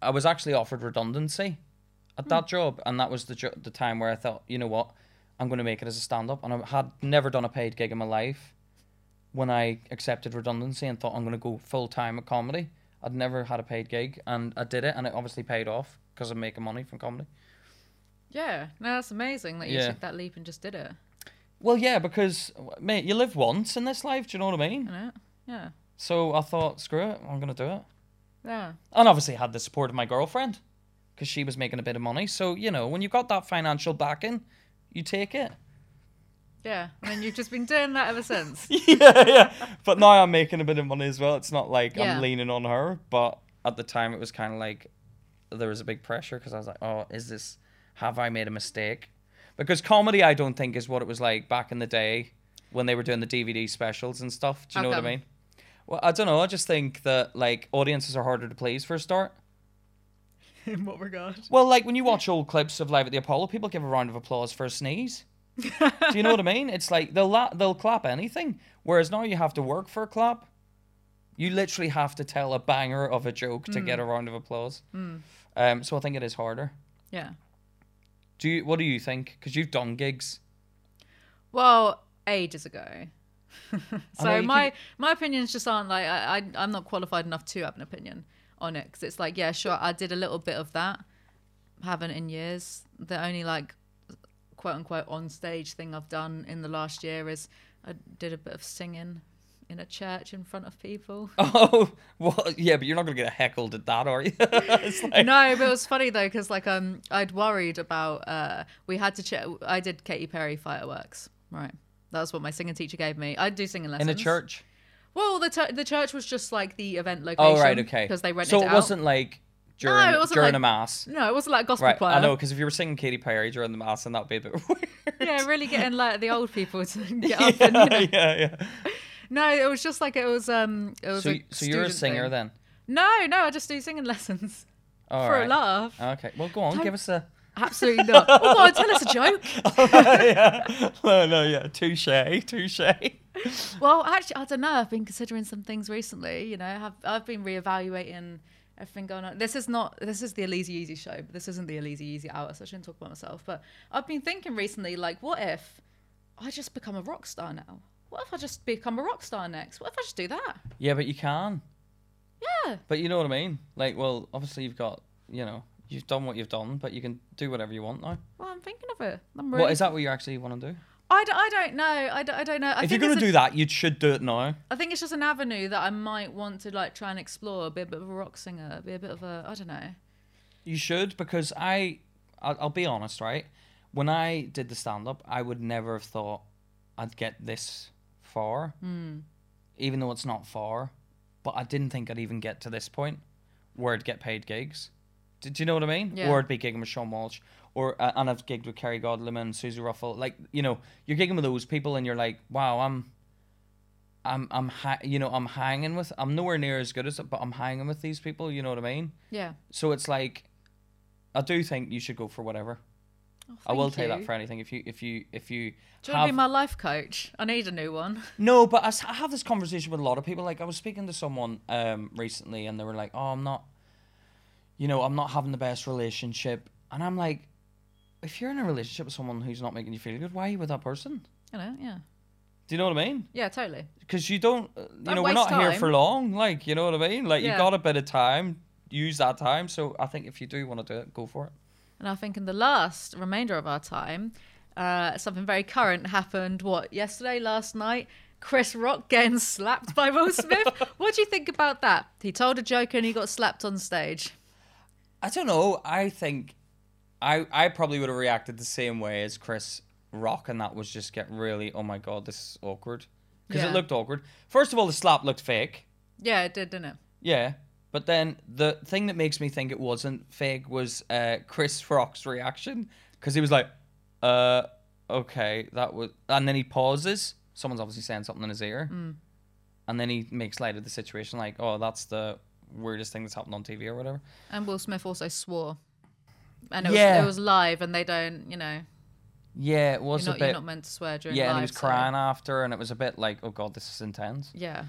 I was actually offered redundancy at that job, and that was the jo- the time where I thought, you know what, I'm going to make it as a stand up, and I had never done a paid gig in my life. When I accepted redundancy and thought I'm going to go full time at comedy, I'd never had a paid gig, and I did it, and it obviously paid off because I'm making money from comedy. Yeah, no, that's amazing that you Yeah. took that leap and just did it. Well, yeah, because mate, you live once in this life. Do you know what I mean? Yeah. So I thought, screw it, I'm going to do it. Yeah. and obviously had the support of my girlfriend because she was making a bit of money. So you know, when you've got that financial backing, you take it. Yeah. I mean, you've just been doing that ever since. <laughs> yeah, yeah. But now I'm making a bit of money as well. It's not like Yeah. I'm leaning on her, but at the time it was kind of like there was a big pressure because I was like, oh, is this? Have I made a mistake? Because comedy, I don't think is what it was like back in the day when they were doing the DVD specials and stuff. Do you How know what I mean? Well, I don't know. I just think that like audiences are harder to please for a start. In <laughs> what regard? Well, like when you watch old clips of Live at the Apollo, people give a round of applause for a sneeze. Do you know what I mean? It's like they'll la- they'll clap anything, whereas now you have to work for a clap. You literally have to tell a banger of a joke to get a round of applause. Um, so I think it is harder. Yeah. Do you? What do you think? Because you've done gigs. Well, ages ago. <laughs> so my my opinions just aren't like I, I I'm not qualified enough to have an opinion on it because it's like yeah sure I did a little bit of that, haven't in years. The only like quote unquote on stage thing I've done in the last year is I did a bit of singing in a church in front of people. <laughs> Oh, well, yeah, but you're not gonna get heckled at that, are you? <laughs> it's like, no, but it was funny though because like um I'd worried about uh we had to check. I did Katy Perry fireworks. Right, that was what my singing teacher gave me. I do singing lessons in a church. Well, the tur the church was just like the event location. Oh, right, okay. Because they rented so it it wasn't like during it wasn't during like- a mass. No, it wasn't like a gospel Right, choir. I know, because if you were singing Katy Perry during the mass, then that'd be a bit <laughs> weird. Yeah, really getting like the old people to get up and you know. yeah, yeah. No, it was just like it was um it was So, a so you're a singer thing. then? No, no, I just do singing <laughs> lessons All for right. a laugh. Okay, well, go on, Don't- give us a. Absolutely not. <laughs> Oh, God, tell us a joke. <laughs> yeah. No, no, yeah. Touche, touche. Well, actually, I don't know. I've been considering some things recently. You know, I've I've been reevaluating everything going on. This is not this is the Elise Easy show, but this isn't the Elise Easy hour, so I shouldn't talk about myself. But I've been thinking recently, like, what if I just become a rock star now? What if I just become a rock star next? What if I just do that? Yeah, but you can. Yeah. But you know what I mean? Like, well, obviously you've got, you know, you've done what you've done, but you can do whatever you want now. Well, I'm thinking of it. I'm really. What is that? What you actually want to do? I, d- I don't know. I, d- I don't know. I if you're gonna a- do that, you should do it now. I think it's just an avenue that I might want to like try and explore. Be a bit of a rock singer. Be a bit of a I don't know. You should because I, I'll, I'll be honest, right? When I did the stand up, I would never have thought I'd get this far, Hmm. even though it's not far. But I didn't think I'd even get to this point where I'd get paid gigs. Did you know what I mean? Yeah. Or I'd be gigging with Seann Walsh, or uh, and I've gigged with Kerry Godliman and Suzi Ruffell. Like you know, you're gigging with those people, and you're like, wow, I'm. I'm I'm ha- you know I'm hanging with I'm nowhere near as good as it, but I'm hanging with these people. You know what I mean? Yeah. So it's like, I do think you should go for whatever. Oh, I will you that for anything. If you if you if you Do you want to be my life coach? I need a new one. <laughs> no, but I have this conversation with a lot of people. Like I was speaking to someone um recently, and they were like, "Oh, I'm not, you know, I'm not having the best relationship," and I'm like, if you're in a relationship with someone who's not making you feel good, why are you with that person? You know, yeah. Do you know what I mean? Yeah, totally. Because you don't, uh, you Don't know, we're not here for long. Like, you know what I mean? Like, you Yeah. got a bit of time, use that time. So I think if you do want to do it, go for it. And I think in the last remainder of our time, uh, something very current happened. What yesterday, last night? Chris Rock getting <laughs> slapped by Will Smith. what do you think about that? He told a joke and he got slapped on stage. I don't know. I think I I probably would have reacted the same way as Chris Rock, and that was just get really, oh my god, this is awkward because Yeah. it looked awkward. First of all, the slap looked fake. Yeah, it did, didn't it? Yeah, but then the thing that makes me think it wasn't fake was uh, Chris Rock's reaction because he was like, "Uh, okay, that was," and then he pauses. Someone's obviously saying something in his ear, and then he makes light of the situation, like, "Oh, that's the weirdest thing that's happened on TV or whatever." And Will Smith also swore. And it Yeah. was it was live, and they don't, you know, Yeah, it was you're a not, you're not meant to swear during yeah, live. and he was so- crying after, and it was a bit like, "Oh God, this is intense." Yeah.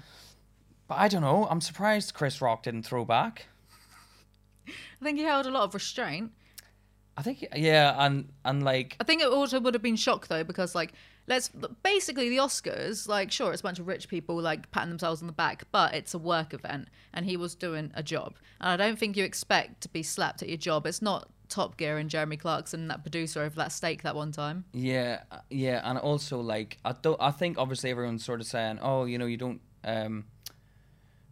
But I don't know. I'm surprised Chris Rock didn't throw back. I think he held a lot of restraint. I think, yeah, and and like, I think it also would have been shock though, because like let's basically the Oscars, like sure it's a bunch of rich people like patting themselves on the back, but it's a work event and he was doing a job. And I don't think you expect to be slapped at your job. It's not Top Gear and Jeremy Clarkson, that producer over that steak that one time. Yeah, yeah, and also like I don't. I think obviously everyone's sort of saying, oh, you know, you don't um,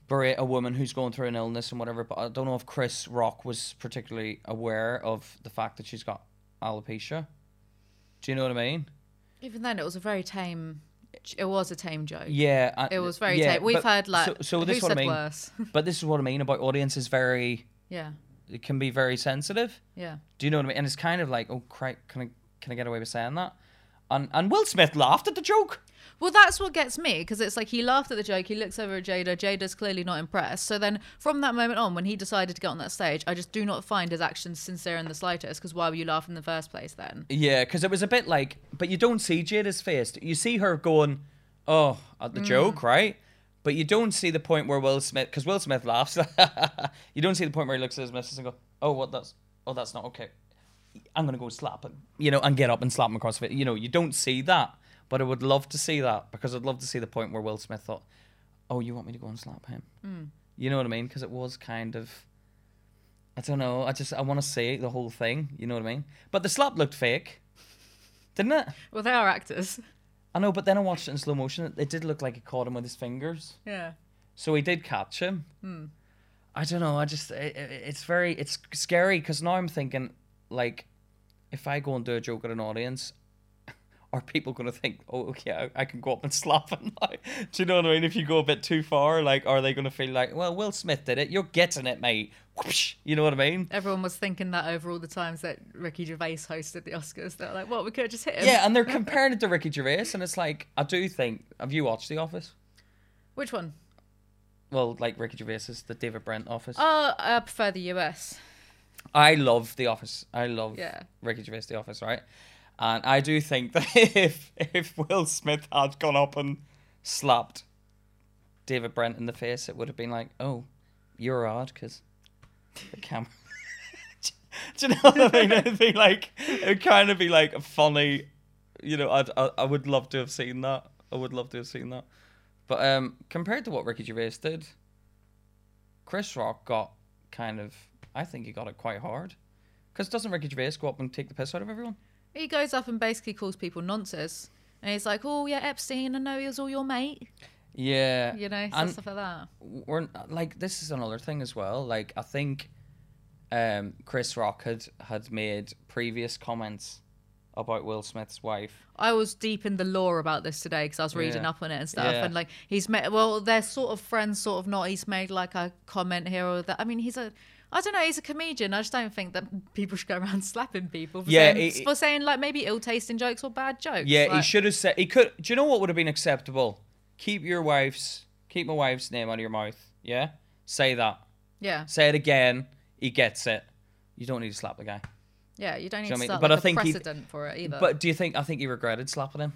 berate a woman who's going through an illness and whatever. But I don't know if Chris Rock was particularly aware of the fact that she's got alopecia. Do you know what I mean? Even then, it was a very tame. It was a tame joke. Yeah, It was very yeah, tame. We've heard like so, so who this is what I said mean. worse? <laughs> But this is what I mean about audiences. Very, yeah, it can be very sensitive. yeah. Do you know what I mean? And it's kind of like, oh, crap, can I can I get away with saying that? And and Will Smith laughed at the joke. Well, that's what gets me because it's like he laughed at the joke. He looks over at Jada. Jada's clearly not impressed. So then, from that moment on, when he decided to get on that stage, I just do not find his actions sincere in the slightest. Because why were you laughing in the first place then? Yeah, because it was a bit like, but you don't see Jada's face. You see her going, "Oh," at the mm. joke, right? But you don't see the point where Will Smith, because Will Smith laughs. you don't see the point where he looks at his missus and go, "Oh, what? That's oh, that's not okay. I'm gonna go slap him," you know, and get up and slap him across the face. You know, you don't see that, but I would love to see that because I'd love to see the point where Will Smith thought, "Oh, you want me to go and slap him?" Hmm. You know what I mean? Because it was kind of. I don't know. I just I want to see the whole thing. You know what I mean? But the slap looked fake. didn't it? Well, they are actors. I know, but then I watched it in slow motion. It, it did look like it caught him with his fingers. Yeah. So he did catch him. Hmm. I don't know. I just it, it- it's very it's scary because now I'm thinking like, if I go and do a joke at an audience, <laughs> are people going to think, oh, okay, I, I can go up and slap him now? <laughs> Do you know what I mean? If you go a bit too far, like, are they going to feel like, well, Will Smith did it, you're getting it, mate? Whoosh, you know what I mean? Everyone was thinking that over all the times that Ricky Gervais hosted the Oscars. They're like, "What? We could have just hit him." Yeah, and they're <laughs> comparing it to Ricky Gervais, and it's like, I do think, have you watched The Office? Which one? Well, like Ricky Gervais's, the David Brent Office. Oh, I prefer the US. I love The Office. I love Yeah. Ricky Gervais The Office, right? And I do think <laughs> that if if Will Smith had gone up and slapped David Brent in the face, it would have been like, "Oh, you're odd," because the <laughs> camera. <laughs> do you know what I mean? It'd be like it would kind of be like a funny, you know. I'd, I I would love to have seen that. I would love to have seen that. But um, compared to what Ricky Gervais did, Chris Rock got kind of. I think he got it quite hard. Because doesn't Ricky Gervais go up and take the piss out of everyone? He goes up and basically calls people nonsense, and he's like, "Oh yeah, Epstein, I know he was all your mate." Yeah. You know, and stuff like that. we're like this is another thing as well. Like I think um Chris Rock had had made previous comments about Will Smith's wife. I was deep in the lore about this today because I was reading Yeah. up on it and stuff. Yeah. And like he's made, well, they're sort of friends, sort of not. He's made like a comment here or that. I mean, he's a, I don't know, he's a comedian. I just don't think that people should go around <laughs> slapping people for Yeah, saying, it- for saying like maybe ill-tasting jokes or bad jokes. Yeah, he should have said he could do you know what would have been acceptable? Keep your wife's keep my wife's name out of your mouth. Yeah? Say that. Yeah, Say it again. He gets it. You don't need to slap the guy. yeah, you don't need Do to you know what I mean? start But like I think he- precedent for it either. But do you think I think he regretted slapping him?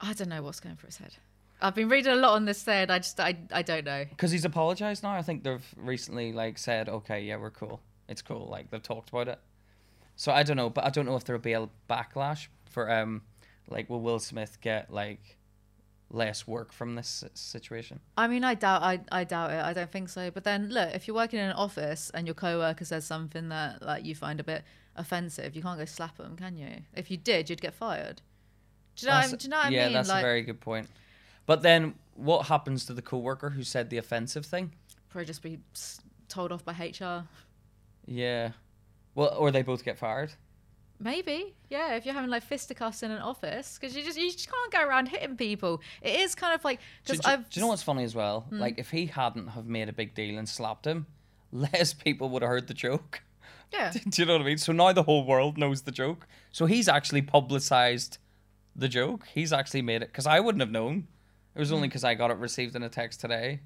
I don't know what's going through his head. I've been reading a lot on this thread. I just, I, I don't know. Because he's apologized now. I think they've recently like said, okay, yeah, we're cool. It's cool. Like they've talked about it. So I don't know, but I don't know if there'll be a backlash for um, like will Will Smith get like less work from this situation? I mean, I doubt, I, I doubt it. I don't think so. But then, look, if you're working in an office and your coworker says something that like you find a bit offensive, you can't go slap them, can you? If you did, you'd get fired. Do you know? That's- what I- do you know what I mean? yeah, that's like, a very good point. But then what happens to the coworker who said the offensive thing? probably just be told off by HR. Yeah. Well, or they both get fired. Maybe, yeah. If you're having like fisticuffs in an office, because you just you just can't go around hitting people. It is kind of like Do, because do- I've do you know what's funny as well? Hmm. Like if he hadn't have made a big deal and slapped him, <laughs> less people would have heard the joke. yeah <laughs> Do you know what I mean? So now the whole world knows the joke. So he's actually publicized the joke. He's actually made it because I wouldn't have known. It was only mm. because I got it received in a text today,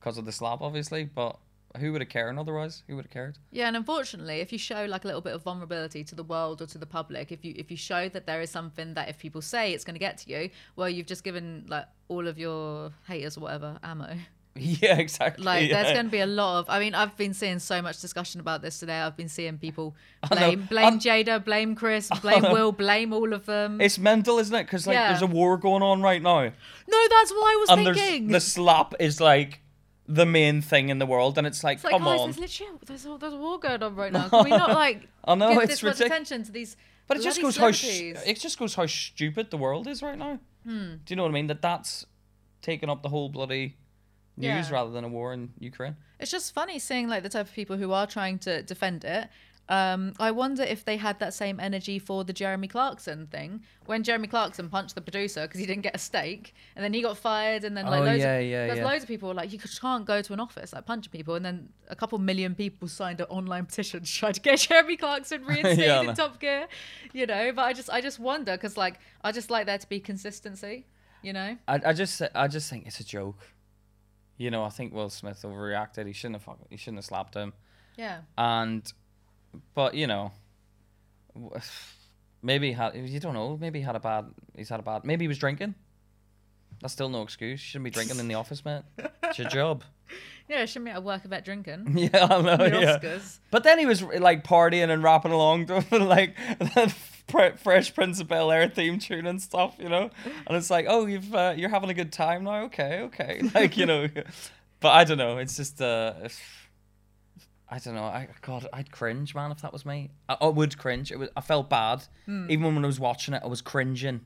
because of the slap, obviously. But who would have cared otherwise? Who would have cared? Yeah, and unfortunately, if you show like a little bit of vulnerability to the world or to the public, if you if you show that there is something that if people say it's going to get to you, well, you've just given like all of your haters or whatever ammo. <laughs> Yeah, exactly. Like, yeah. there's going to be a lot of. I mean, I've been seeing so much discussion about this today. I've been seeing people <laughs> blame blame I'm- Jada, blame Chris, <laughs> blame. Will, blame all of them. It's mental, isn't it? Because like Yeah. there's a war going on right now, no, that's what I was and thinking. the slap is like the main thing in the world, and it's like, It's like, come guys, on. there's literally there's a, there's a war going on right now. Can we not like I know, give it's this much attention to these? But it just goes how sh- it just goes how stupid the world is right now. Hmm. Do you know what I mean? That that's taking up the whole bloody news Yeah. rather than a war in Ukraine. It's just funny seeing like the type of people who are trying to defend it. Um, I wonder if they had that same energy for the Jeremy Clarkson thing when Jeremy Clarkson punched the producer because he didn't get a steak, and then he got fired, and then like Oh, loads yeah, of, yeah, there's yeah. loads of people like you can't go to an office like punching people, and then a couple million people signed an online petition to try to get <laughs> Jeremy Clarkson <laughs> reinstated Yeah, in. Top Gear, you know. But I just I just wonder because like I just like there to be consistency, you know. I, I just I just think it's a joke. You know, I think Will Smith overreacted. He shouldn't have fucking- he shouldn't have slapped him. Yeah. And but you know, maybe he had you don't know. Maybe he had a bad. He's had a bad. Maybe he was drinking. That's still no excuse. You shouldn't be drinking in the office, mate. It's your job. <laughs> Yeah, shouldn't be at work about drinking. <laughs> Yeah, I know. The yeah. Oscars. But then he was like partying and rapping along to <laughs> like Fresh Prince of Bel Air theme tune and stuff, you know. And it's like, oh, you've uh, you're having a good time now. Okay, okay. <laughs> Like you know, <laughs> but I don't know. It's just uh, I don't know. I God, I'd cringe, man, if that was me. I, I would cringe. It was. I felt bad, even when I was watching it. I was cringing.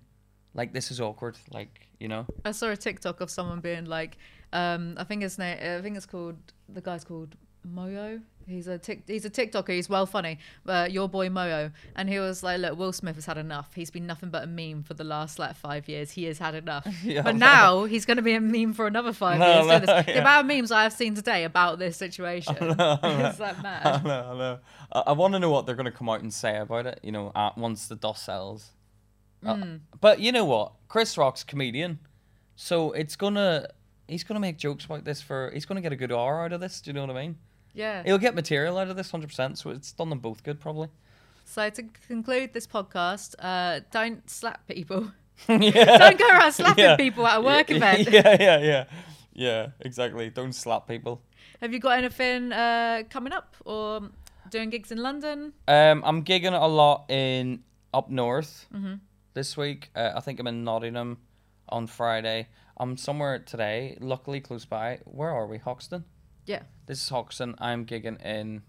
Like this is awkward. Like you know. I saw a TikTok of someone being like, um, I think his name, I think it's called the guy's called Moyo. He's a tic, he's a TikToker. He's well funny. Uh, your boy Moyo, and he was like, look, Will Smith has had enough. He's been nothing but a meme for the last like five years. He has had enough. <laughs> Yeah, but no. now he's going to be a meme for another five No, years. no, this- The yeah. amount of memes I have seen today about this situation, <laughs> it's like I mad. know, I know. I, I want to know what they're going to come out and say about it. You know, uh, once the dust settles. Uh, but you know what? Chris Rock's comedian, so it's gonna. He's gonna make jokes about this for. He's gonna get a good hour out of this. Do you know what I mean? Yeah. He'll get material out of this, hundred percent. So it's done them both good, probably. So to conclude this podcast, uh, don't slap people. yeah. <laughs> <laughs> Don't go around slapping Yeah. people at a work yeah, <laughs> event. Yeah, yeah, yeah, yeah. Exactly. Don't slap people. Have you got anything uh, coming up or doing gigs in London? Um, I'm gigging a lot in up north Mm-hmm. this week. Uh, I think I'm in Nottingham on Friday. I'm somewhere today, luckily close by. Where are we? Hoxton. Yeah, This is Hoxton. I'm gigging in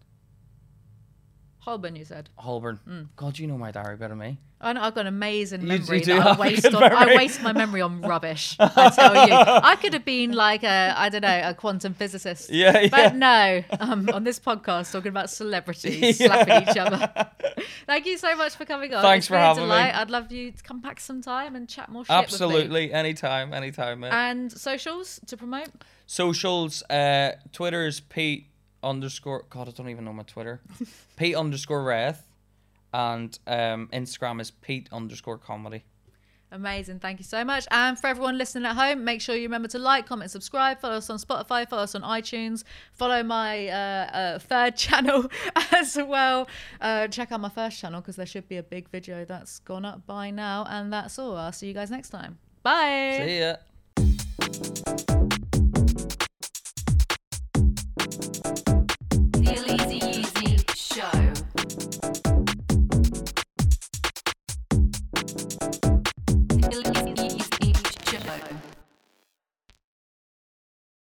Holborn. You said. Holborn. Mm. God, you know my diary better than me. I know I've got an amazing memory you that I have waste on. I waste my memory on rubbish. <laughs> I tell you, I could have been like a I don't know a quantum physicist. Yeah, <laughs> yeah. But no, um, on this podcast talking about celebrities <laughs> Yeah. slapping each other. Thank you so much for coming on. Thanks It's for having me. delight. I'd love you to come back sometime and chat more shit with me. Absolutely. Anytime, anytime, mate. And socials to promote. Socials, uh, Twitter is Pete underscore. God, I don't even know my Twitter. <laughs> Pete underscore Reth. And um, Instagram is Pete underscore comedy. Amazing. Thank you so much. And for everyone listening at home, make sure you remember to like, comment, subscribe. Follow us on Spotify. Follow us on iTunes. Follow my uh, uh, third <laughs> channel as well. Uh, check out my first channel because there should be a big video that's gone up by now. And that's all. I'll see you guys next time. Bye. See ya.